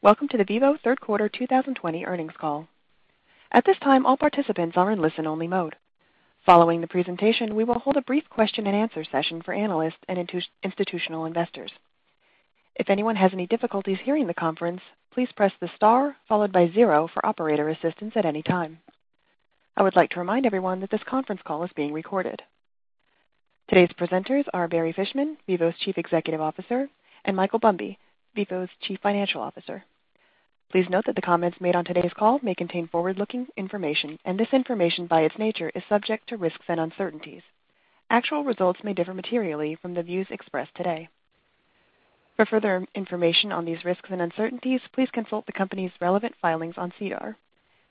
Welcome to the Vivo third quarter 2020 earnings call. At this time, all participants are in listen-only mode. Following the presentation, we will hold a brief question and answer session for analysts and institutional investors. If anyone has any difficulties hearing the conference, please press the star followed by zero for operator assistance at any time. I would like to remind everyone that this conference call is being recorded. Today's presenters are Barry Fishman, Vivo's Chief Executive Officer, and Michael Bumby, Vivo's Chief Financial Officer. Please note that the comments made on today's call may contain forward-looking information, and this information, by its nature, is subject to risks and uncertainties. Actual results may differ materially from the views expressed today. For further information on these risks and uncertainties, please consult the company's relevant filings on SEDAR.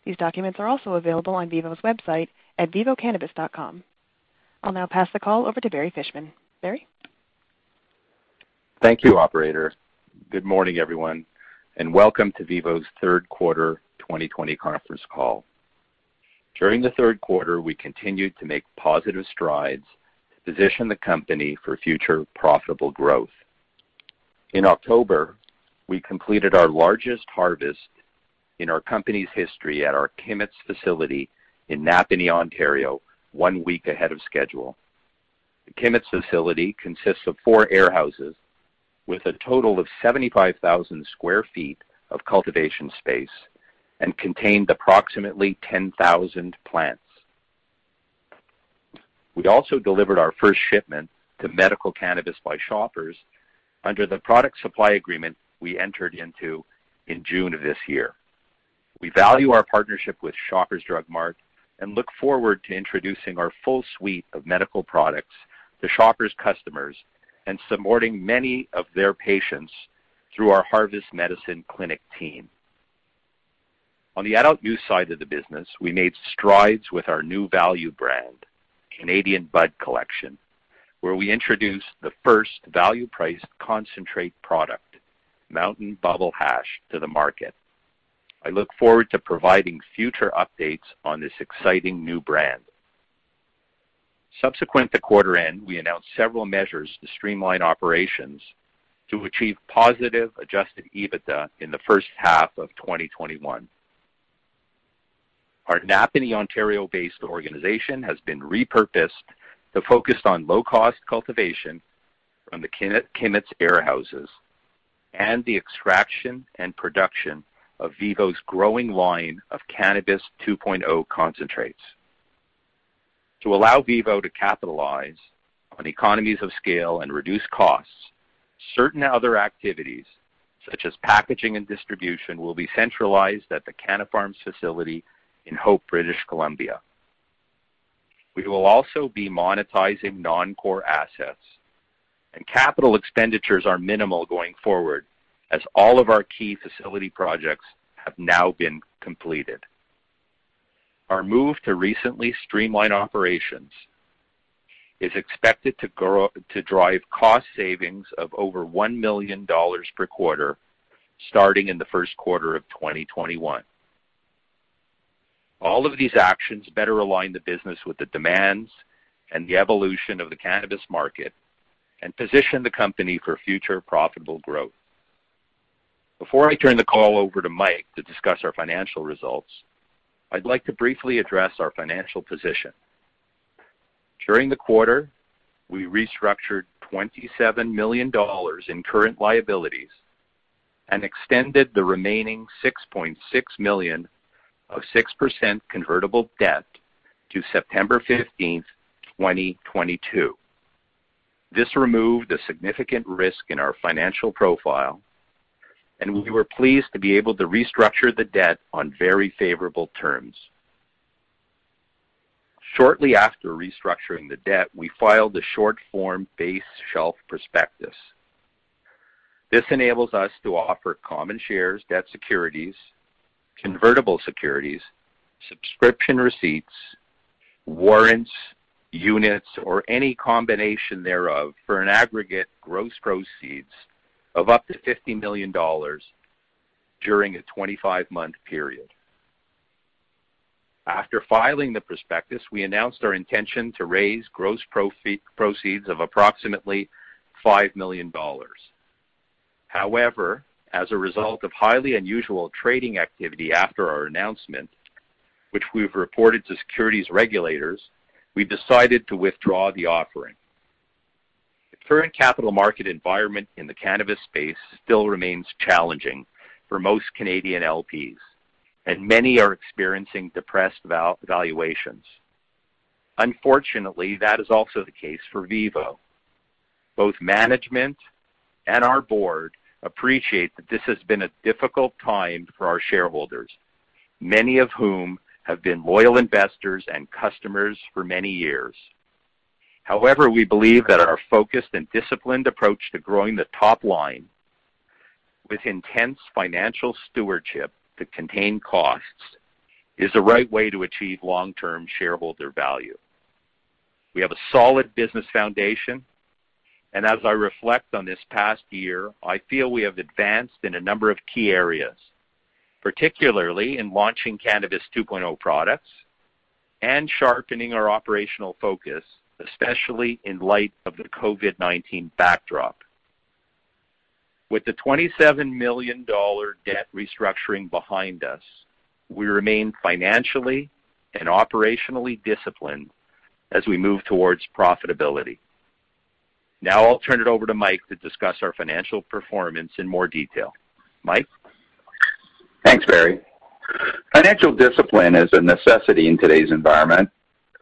These documents are also available on Vivo's website at vivocannabis.com. I'll now pass the call over to Barry Fishman. Barry? Thank you, operator. Good morning, everyone, and welcome to Vivos third quarter 2020 conference call. During the third quarter, we continued to make positive strides to position the company for future profitable growth. In October, we completed our largest harvest in our company's history at our Kimmitts facility in Napanee, Ontario, one week ahead of schedule. The Kimmitts facility consists of four air houses with a total of 75,000 sq ft of cultivation space and contained approximately 10,000 plants. We also delivered our first shipment to Medical Cannabis by Shoppers under the product supply agreement we entered into in June of this year. We value our partnership with Shoppers Drug Mart and look forward to introducing our full suite of medical products to Shoppers customers and supporting many of their patients through our Harvest Medicine Clinic team. On the adult use side of the business, we made strides with our new value brand, Canadian Bud Collection, where we introduced the first value-priced concentrate product, Mountain Bubble Hash, to the market. I look forward to providing future updates on this exciting new brand. Subsequent to quarter end, we announced several measures to streamline operations to achieve positive adjusted EBITDA in the first half of 2021. Our Napanee, Ontario-based organization has been repurposed to focus on low-cost cultivation from the Kimmitts Airhouses and the extraction and production of Vivo's growing line of Cannabis 2.0 concentrates. To allow Vivo to capitalize on economies of scale and reduce costs, certain other activities, such as packaging and distribution, will be centralized at the Canna Farms facility in Hope, British Columbia. We will also be monetizing non-core assets, and capital expenditures are minimal going forward as all of our key facility projects have now been completed. Our move to recently streamline operations is expected to grow to drive cost savings of over 1 million dollars per quarter starting in the first quarter of 2021. All of these actions better align the business with the demands and the evolution of the cannabis market and position the company for future profitable growth. Before I turn the call over to Mike to discuss our financial results, I'd like to briefly address our financial position. During the quarter, we restructured 27 million dollars in current liabilities and extended the remaining 6.6 million of 6% convertible debt to September 15, 2022. This removed a significant risk in our financial profile, and we were pleased to be able to restructure the debt on very favorable terms. Shortly after restructuring the debt, we filed a short form base shelf prospectus. This enables us to offer common shares, debt securities, convertible securities, subscription receipts, warrants, units, or any combination thereof for an aggregate gross proceeds of up to $50 million during a 25-month period. After filing the prospectus, we announced our intention to raise gross proceeds of approximately $5 million. However, as a result of highly unusual trading activity after our announcement, which we've reported to securities regulators, we decided to withdraw the offering. The current capital market environment in the cannabis space still remains challenging for most Canadian LPs, and many are experiencing depressed valuations. Unfortunately, that is also the case for VIVO. Both management and our board appreciate that this has been a difficult time for our shareholders, many of whom have been loyal investors and customers for many years. However, we believe that our focused and disciplined approach to growing the top line with intense financial stewardship to contain costs is the right way to achieve long-term shareholder value. We have a solid business foundation, and as I reflect on this past year, I feel we have advanced in a number of key areas, particularly in launching Cannabis 2.0 products and sharpening our operational focus, especially in light of the COVID-19 backdrop. With the $27 million debt restructuring behind us, we remain financially and operationally disciplined as we move towards profitability. Now I'll turn it over to Mike to discuss our financial performance in more detail. Mike? Thanks, Barry. Financial discipline is a necessity in today's environment.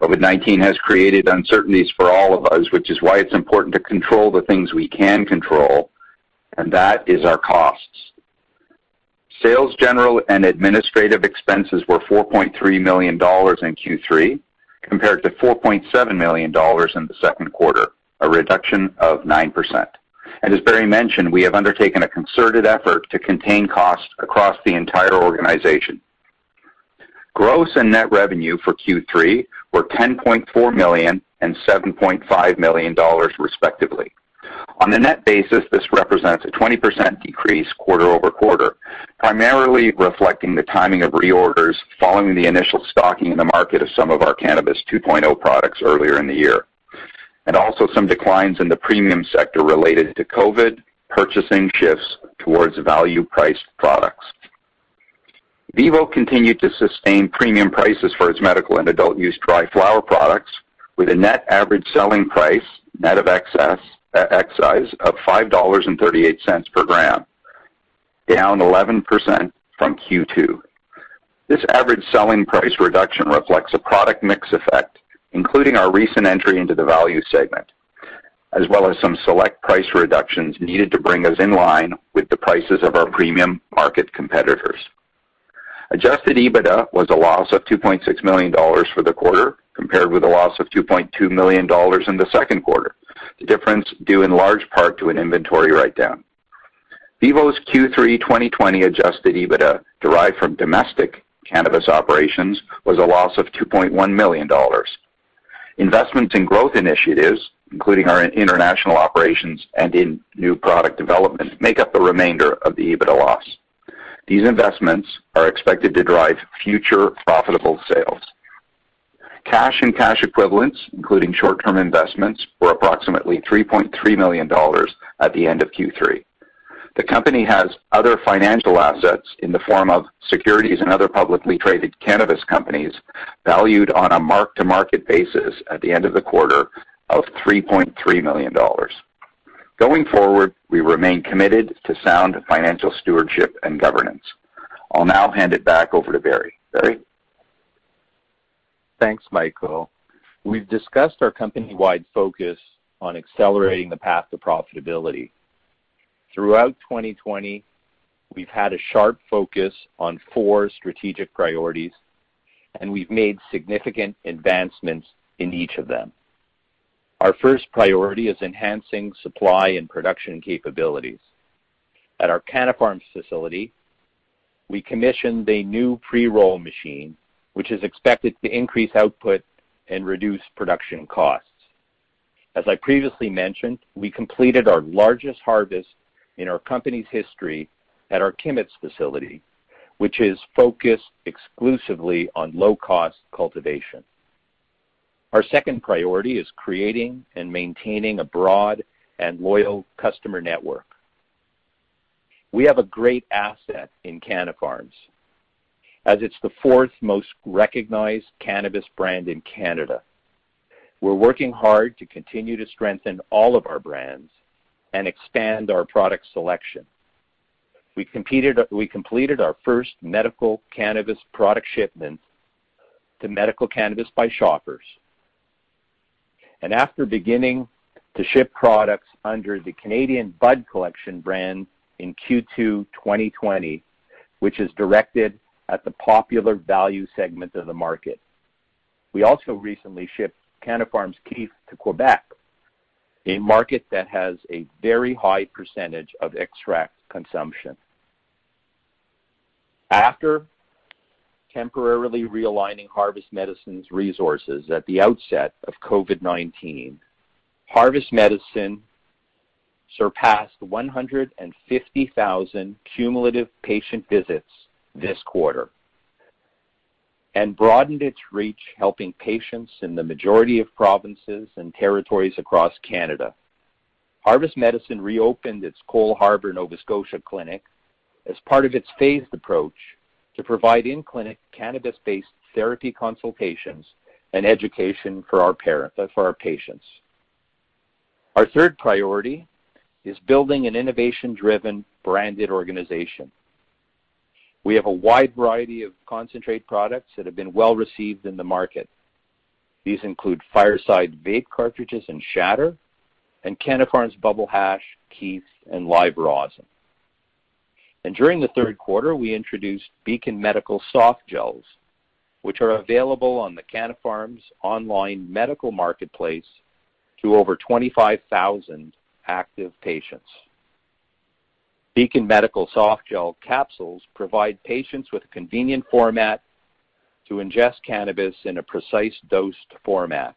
COVID-19 has created uncertainties for all of us, which is why it's important to control the things we can control, and that is our costs. Sales, general, and administrative expenses were $4.3 million in Q3 compared to $4.7 million in the second quarter, a reduction of 9%. And As Barry mentioned, we have undertaken a concerted effort to contain costs across the entire organization. Gross and net revenue for Q3 were $10.4 million and $7.5 million, respectively. On a net basis, this represents a 20% decrease quarter-over-quarter, primarily reflecting the timing of reorders following the initial stocking in the market of some of our Cannabis 2.0 products earlier in the year, and also some declines in the premium sector related to COVID purchasing shifts towards value-priced products. VIVO continued to sustain premium prices for its medical and adult use dry flower products with a net average selling price, net of excess, uh, excise, of $5.38 per gram, down 11% from Q2. This average selling price reduction reflects a product mix effect, including our recent entry into the value segment, as well as some select price reductions needed to bring us in line with the prices of our premium market competitors. Adjusted EBITDA was a loss of $2.6 million for the quarter, compared with a loss of $2.2 million in the second quarter. The difference due in large part to an inventory write-down. VIVO's Q3 2020 adjusted EBITDA derived from domestic cannabis operations was a loss of $2.1 million. Investments in growth initiatives, including our international operations and in new product development, make up the remainder of the EBITDA loss. These investments are expected to drive future profitable sales. Cash and cash equivalents, including short-term investments, were approximately $3.3 million at the end of Q3. The company has other financial assets in the form of securities and other publicly traded cannabis companies valued on a mark-to-market basis at the end of the quarter of $3.3 million. Going forward, we remain committed to sound financial stewardship and governance. I'll now hand it back over to Barry. Barry? Thanks, Michael. We've discussed our company-wide focus on accelerating the path to profitability. Throughout 2020, we've had a sharp focus on four strategic priorities, and we've made significant advancements in each of them. Our first priority is enhancing supply and production capabilities. At our Canna Farms facility, we commissioned a new pre-roll machine, which is expected to increase output and reduce production costs. As I previously mentioned, we completed our largest harvest in our company's history at our Kimmets facility, which is focused exclusively on low-cost cultivation. Our second priority is creating and maintaining a broad and loyal customer network. We have a great asset in Canna Farms, as it's the fourth most recognized cannabis brand in Canada. We're working hard to continue to strengthen all of our brands and expand our product selection. We completed our first medical cannabis product shipment to Medical Cannabis by Shoppers. And after beginning to ship products under the Canadian Bud Collection brand in Q2 2020, which is directed at the popular value segment of the market. We also recently shipped Canna Farms Kief to Quebec, a market that has a very high percentage of extract consumption. After temporarily realigning Harvest Medicines resources at the outset of COVID-19, Harvest Medicine surpassed 150,000 cumulative patient visits this quarter and broadened its reach, helping patients in the majority of provinces and territories across Canada. Harvest Medicine reopened its Cole Harbour, Nova Scotia clinic as part of its phased approach to provide in-clinic cannabis-based therapy consultations and education for our patients. Our third priority is building an innovation-driven branded organization. We have a wide variety of concentrate products that have been well-received in the market. These include Fireside vape cartridges and shatter, and Canna Farms Bubble Hash, Kief, and live rosin. And during the third quarter, we introduced Beacon Medical soft gels, which are available on the Canna Farms' online medical marketplace to over 25,000 active patients. Beacon Medical soft gel capsules provide patients with a convenient format to ingest cannabis in a precise dosed format.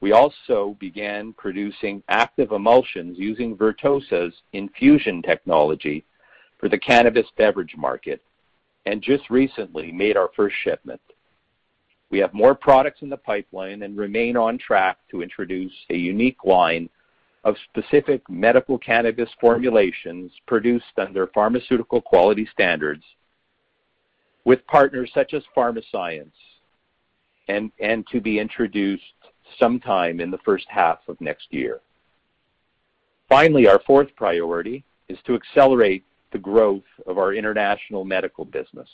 We also began producing active emulsions using Vertosa's infusion technology for the cannabis beverage market, and just recently made our first shipment. We have more products in the pipeline and remain on track to introduce a unique line of specific medical cannabis formulations produced under pharmaceutical quality standards with partners such as Pharmascience, and to be introduced sometime in the first half of next year. Finally, our fourth priority is to accelerate the growth of our international medical business.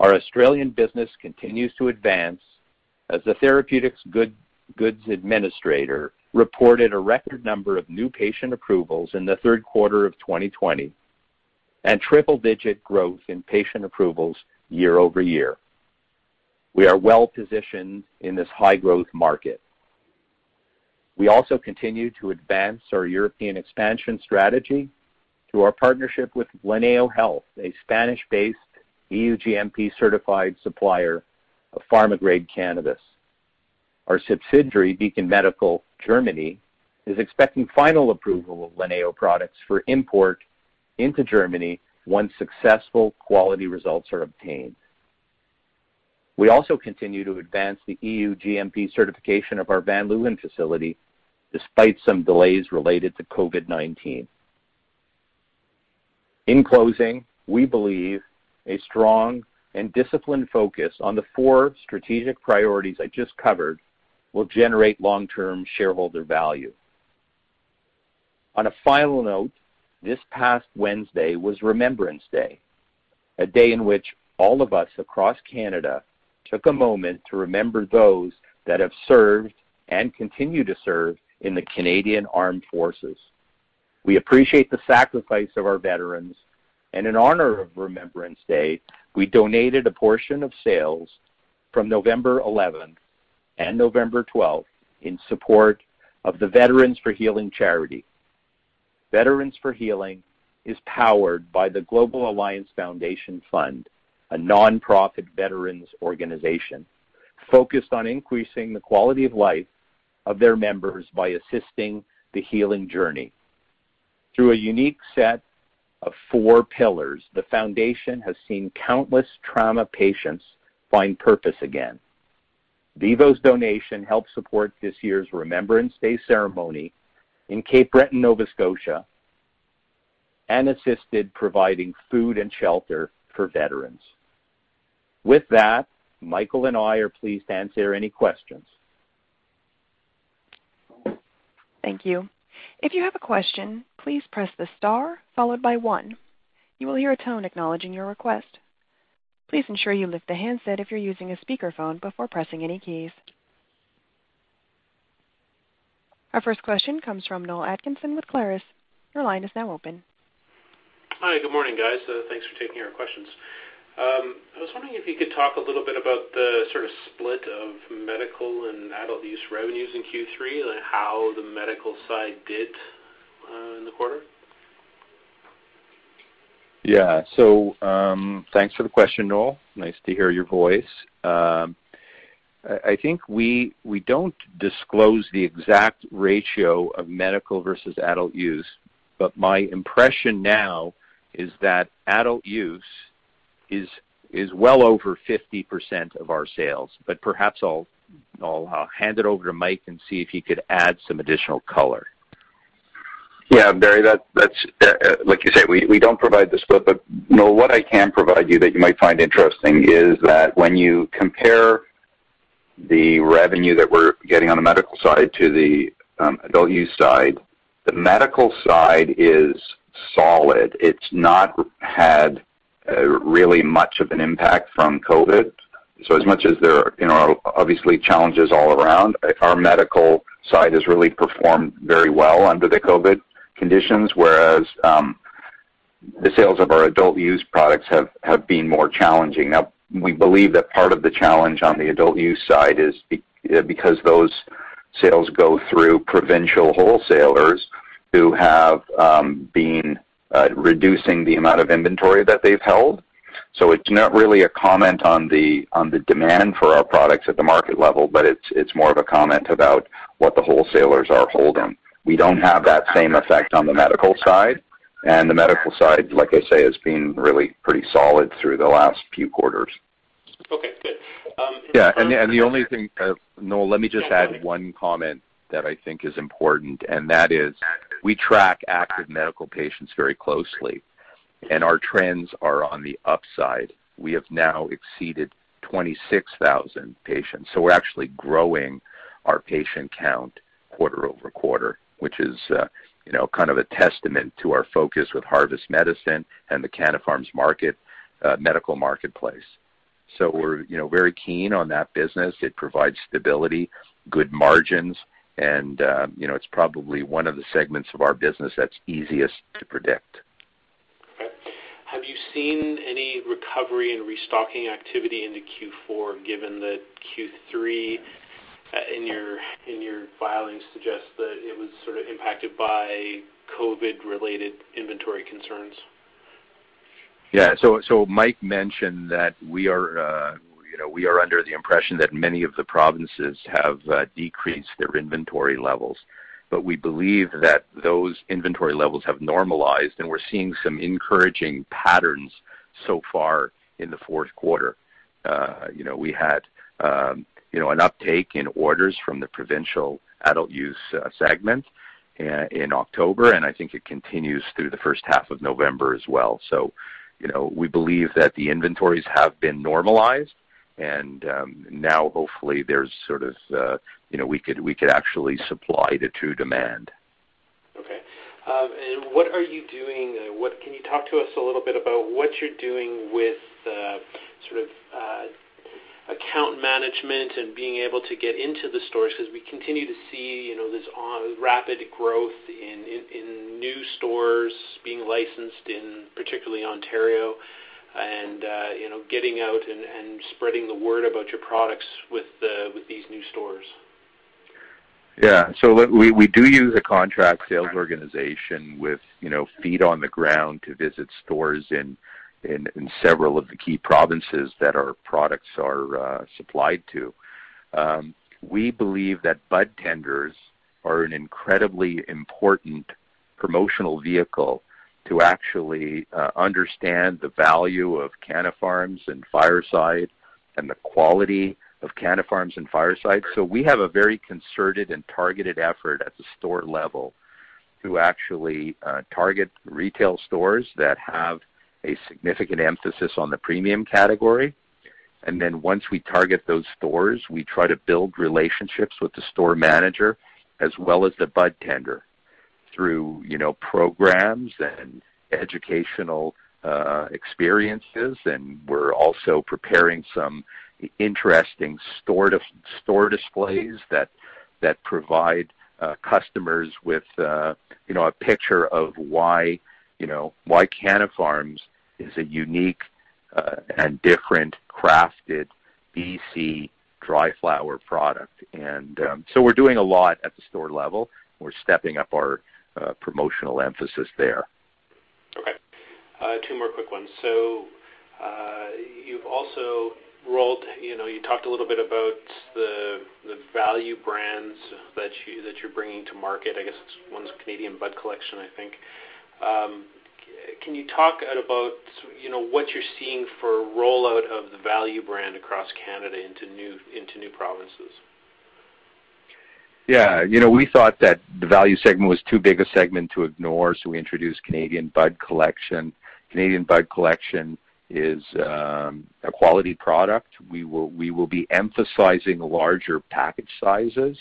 Our Australian business continues to advance as the Therapeutic Goods administrator reported a record number of new patient approvals in the third quarter of 2020, and triple-digit growth in patient approvals year-over-year. We are well-positioned in this high-growth market. We also continue to advance our European expansion strategy through our partnership with Lanneo Health, a Spanish-based EU GMP-certified supplier of pharma-grade cannabis. Our subsidiary, Beacon Medical Germany, is expecting final approval of Lanneo products for import into Germany once successful quality results are obtained. We also continue to advance the EU GMP certification of our Van Leeuwen facility, despite some delays related to COVID-19. In closing, we believe a strong and disciplined focus on the four strategic priorities I just covered will generate long-term shareholder value. On a final note, this past Wednesday was Remembrance Day, a day in which all of us across Canada took a moment to remember those that have served and continue to serve in the Canadian Armed Forces. We appreciate the sacrifice of our veterans, and in honor of Remembrance Day, we donated a portion of sales from November 11th and November 12th in support of the Veterans for Healing charity. Veterans for Healing is powered by the Global Alliance Foundation Fund, a nonprofit veterans organization focused on increasing the quality of life of their members by assisting the healing journey. Through a unique set of four pillars, the foundation has seen countless trauma patients find purpose again. Vivo's donation helped support this year's Remembrance Day ceremony in Cape Breton, Nova Scotia, and assisted providing food and shelter for veterans. With that, Michael and I are pleased to answer any questions. Thank you. If you have a question, please press the star followed by one. You will hear a tone acknowledging your request. Please ensure you lift the handset if you're using a speakerphone before pressing any keys. Our first question comes from Noel Atkinson with Clarus. Your line is now open. Hi, good morning, guys. Uh, thanks for taking our questions. Um, I was wondering if you could talk a little bit about the sort of split of medical and adult use revenues in Q3, and how the medical side did uh, in the quarter. Yeah. So um thanks for the question, Noel. Nice to hear your voice. Um, I think we don't disclose the exact ratio of medical versus adult use, but my impression now is that adult use is is well over 50% of our sales. But perhaps I'll I'll uh, hand it over to Mike and see if he could add some additional color. Yeah, Barry, that's uh, uh, like you say, we we don't provide the split, but Noel, what I can provide you that you might find interesting is that when you compare the revenue that we're getting on the medical side to the um, adult use side, the medical side is solid. It's not had uh, really much of an impact from COVID. So as much as there are, you know, obviously challenges all around, our medical side has really performed very well under the COVID conditions, whereas um, the sales of our adult use products have been more challenging. Now, we believe that part of the challenge on the adult use side is because those sales go through provincial wholesalers who have um, been uh, reducing the amount of inventory that they've held. So it's not really a comment on the demand for our products at the market level, but it's more of a comment about what the wholesalers are holding. We don't have that same effect on the medical side. And the medical side, like I say, has been really pretty solid through the last few quarters. Okay, good. Um, yeah. And and the only thing, uh, Noel, let me just add one comment that I think is important, and that is we track active medical patients very closely, and our trends are on the upside. We have now exceeded 26,000 patients. So we're actually growing our patient count quarter-over-quarter, which is, uh, you know, kind of a testament to our focus with Harvest Medicine and the Farms market, uh, medical marketplace. So we're, you know, very keen on that business. It provides stability, good margins, and, uh, you know, it's probably one of the segments of our business that's easiest to predict. Okay. Have you seen any recovery in restocking activity into Q4, given that Q3 uh, in your in your filings suggests that it was sort of impacted by COVID-related inventory concerns? Yeah. So so Mike mentioned that we are, uh, you know, we are under the impression that many of the provinces have uh, decreased their inventory levels. But we believe that those inventory levels have normalized, and we're seeing some encouraging patterns so far in the fourth quarter. Uh, you know, we had, um, you know, an uptake in orders from the provincial adult use uh, segment in October, and I think it continues through the first half of November as well. So, you know, we believe that the inventories have been normalized, and um, now hopefully there's sort of, uh, you know, we could we could actually supply to true demand. Okay. Um, and what are you doing? Uh, what Can you talk to us a little bit about what you're doing with uh, sort of account management and being able to get into the stores? Because we continue to see, you know, this rapid growth in new stores being licensed in particularly Ontario and, you know, getting out and spreading the word about your products with these new stores. Yeah. So we do use a contract sales organization with you know feet on the ground to visit stores in several of the key provinces that our products are uh, supplied to. Um, we believe that bud tenders are an incredibly important promotional vehicle to actually uh, understand the value of Farms and Fireside and the quality of Canna Farms and Fireside. So we have a very concerted and targeted effort at the store level to actually uh, target retail stores that have a significant emphasis on the premium category. And then once we target those stores, we try to build relationships with the store manager as well as the bud tender through you know programs and educational uh, experiences, and we're also preparing some interesting store to, store displays that that provide uh, customers with uh, you know a picture of why you know why Canna Farms is a unique uh, and different crafted BC dry flower product. And um, so we're doing a lot at the store level. We're stepping up our promotional emphasis there. Okay. Uh, two more quick ones. So uh, you've also rolled, you know, you talked a little bit about the value brands that you that you're bringing to market. I guess it's one's Canadian Bud Collection, I think. Um, can you talk about you know what you're seeing for rollout of the value brand across Canada into new provinces? Yeah, you know, we thought that the value segment was too big a segment to ignore, so we introduced Canadian Bud Collection. Canadian Bud Collection is um, a quality product. We will we will be emphasizing larger package sizes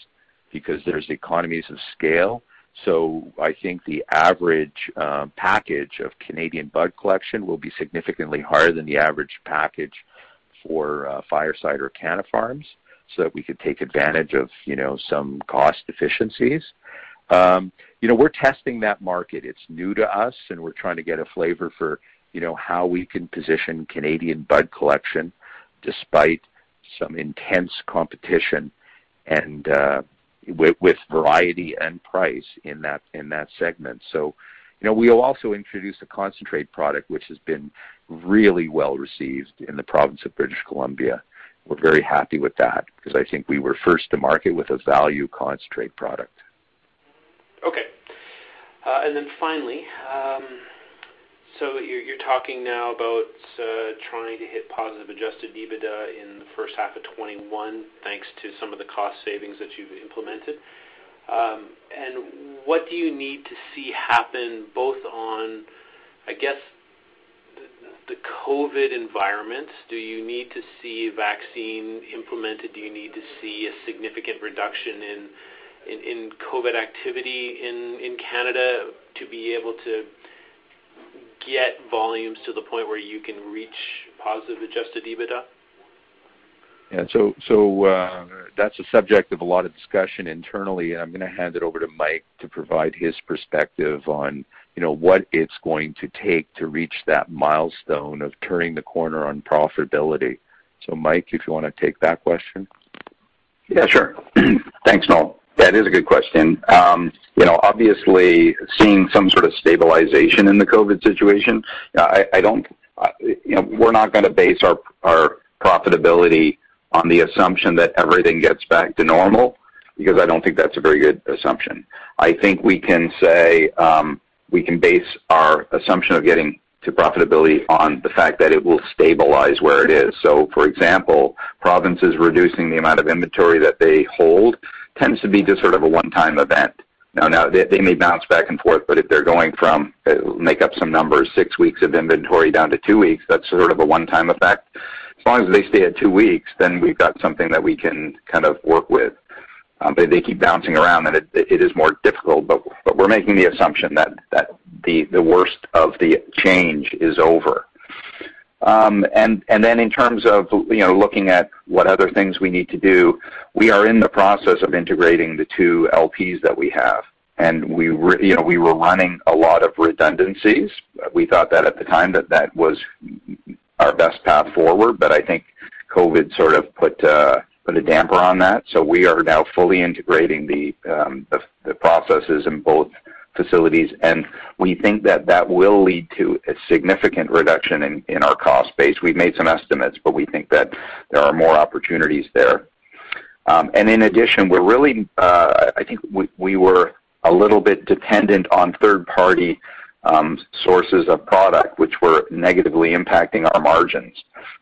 because there's economies of scale. So I think the average um, package of Canadian Bud Collection will be significantly higher than the average package for uh, Fireside or Canna Farms so that we could take advantage of, you know, some cost efficiencies. Um, you know, we're testing that market. It's new to us, and we're trying to get a flavor for, you know, how we can position Canadian Bud Collection despite some intense competition and uh, with, variety and price in that in that segment. So, you know, we will also introduce a concentrate product which has been really well received in the province of British Columbia we're very happy with that because I think we were first to market with a value concentrate product. Okay. Uh, and then finally, um, so you're, you're, talking now about uh, trying to hit positive adjusted EBITDA in the first half of 21, thanks to some of the cost savings that you've implemented. Um, and what do you need to see happen both on, I guess, the COVID environment? Do you need to see a vaccine implemented? Do you need to see a significant reduction in COVID activity in, in Canada to be able to get volumes to the point where you can reach positive adjusted EBITDA? Yeah, so so uh, that's a subject of a lot of discussion internally, and I'm going to hand it over to Mike to provide his perspective on you know, what it's going to take to reach that milestone of turning the corner on profitability. So, Mike, if you want to take that question. Yeah, sure. Thanks, Noel. That is a good question. Um, you know, obviously, seeing some sort of stabilization in the COVID situation, I, don't. you know, we're not going to base our our profitability on the assumption that everything gets back to normal, because I don't think that's a very good assumption. I think we can say, um, we can base our assumption of getting to profitability on the fact that it will stabilize where it is. So, for example, provinces reducing the amount of inventory that they hold tends to be just sort of a one-time event. Now, now they, they may bounce back and forth, but if they're going from uh, make up some numbers, six weeks of inventory down to two weeks, that's sort of a one-time effect. As long as they stay at two weeks, then we've got something that we can kind of work with um, they, they keep bouncing around, and it, it is more difficult. But but we're making the assumption that that the the worst of the change is over. Um, and and then in terms of you know looking at what other things we need to do, we are in the process of integrating the two LPs that we have, and we re, you know we were running a lot of redundancies. We thought that at the time that that was our best path forward, but I think COVID sort of put uh, put a damper on that. So we are now fully integrating the, um, the, the processes in both facilities, and we think that that will lead to a significant reduction in, in our cost base. We've made some estimates, but we think that there are more opportunities there. Um, and in addition, we're really, uh, I think we, we were a little bit dependent on third-party um, sources of product, which were negatively impacting our margins.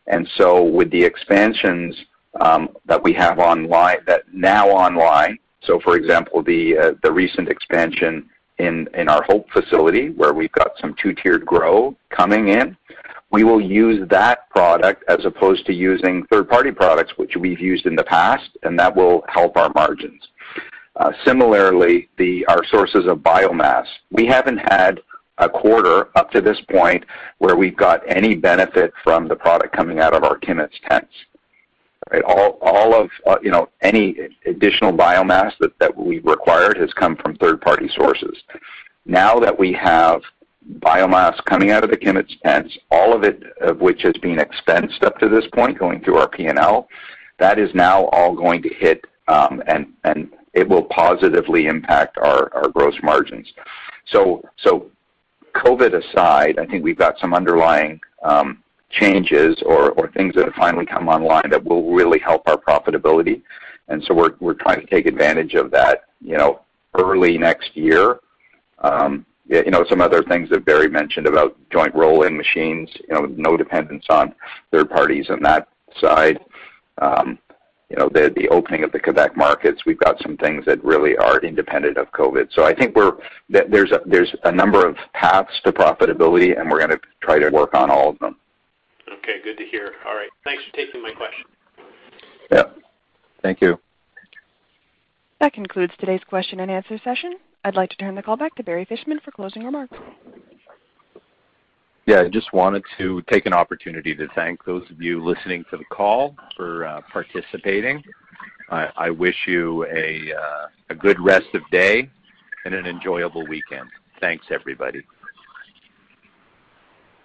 And so with the expansions um, that we have online, that now online, so for example, the, uh, the recent expansion in, in our Hope facility, where we've got some two-tiered grow coming in, we will use that product as opposed to using third-party products, which we've used in the past, and that will help our margins. Uh, similarly, the, our sources of biomass. We haven't had a quarter up to this point where we've got any benefit from the product coming out of our Kimmets tents. Right? All, all of uh, you know any additional biomass that, that we required has come from third-party sources. Now that we have biomass coming out of the Kimmets tents, all of it of which has been expensed up to this point, going through our P&L, that is now all going to hit um, and and it will positively impact our, our gross margins. So so COVID aside, I think we've got some underlying um, changes or, things that have finally come online that will really help our profitability. And so we're, trying to take advantage of that, you know, early next year. Um, you know, some other things that Barry mentioned about joint roll-in machines, you know, no dependence on third parties on that side. Um, you know, the, the opening of the Quebec markets, we've got some things that really are independent of COVID. So I think we're, there's a, there's a number of paths to profitability, and we're going to try to work on all of them. Okay, good to hear. All right. Thanks for taking my question. Yeah. Thank you. That concludes today's question and answer session. I'd like to turn the call back to Barry Fishman for closing remarks. Yeah, I just wanted to take an opportunity to thank those of you listening to the call for uh, participating. I, I, wish you a, uh, a good rest of day and an enjoyable weekend. Thanks, everybody.